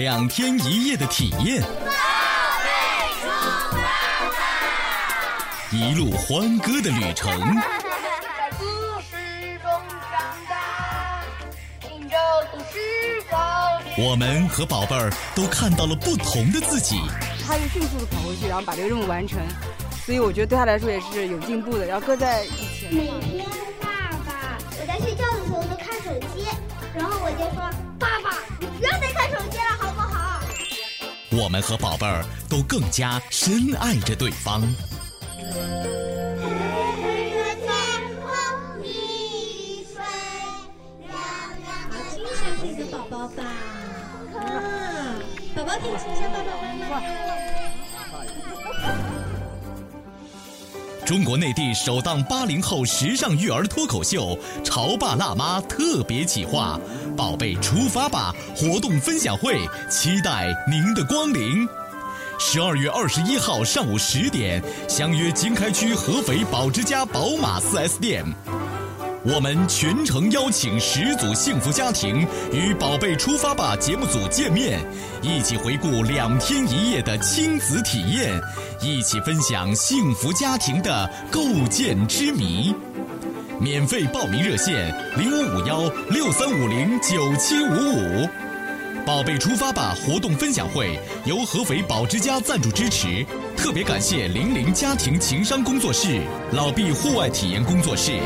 两天一夜的体验，一路欢歌的旅程。我们和宝贝儿都看到了不同的自己。他就迅速的跑回去，然后把这个任务完成，所以我觉得对他来说也是有进步的，要搁在以前。每天我们和宝贝儿都更加深爱着对方。亲一下自己的宝宝吧。啊，宝宝可以亲一下爸爸妈妈。中国内地首档八零后时尚育儿脱口秀《潮爸辣妈》特别企划“宝贝出发吧”活动分享会，期待您的光临。十二月二十一号上午十点，相约经开区合肥宝之家宝马 4S 店。我们全程邀请十组幸福家庭与《宝贝出发吧》节目组见面，一起回顾两天一夜的亲子体验，一起分享幸福家庭的构建之谜。免费报名热线：零五五幺六三五零九七五五。宝贝出发吧活动分享会由合肥宝之家赞助支持，特别感谢零零家庭情商工作室、老毕户外体验工作室。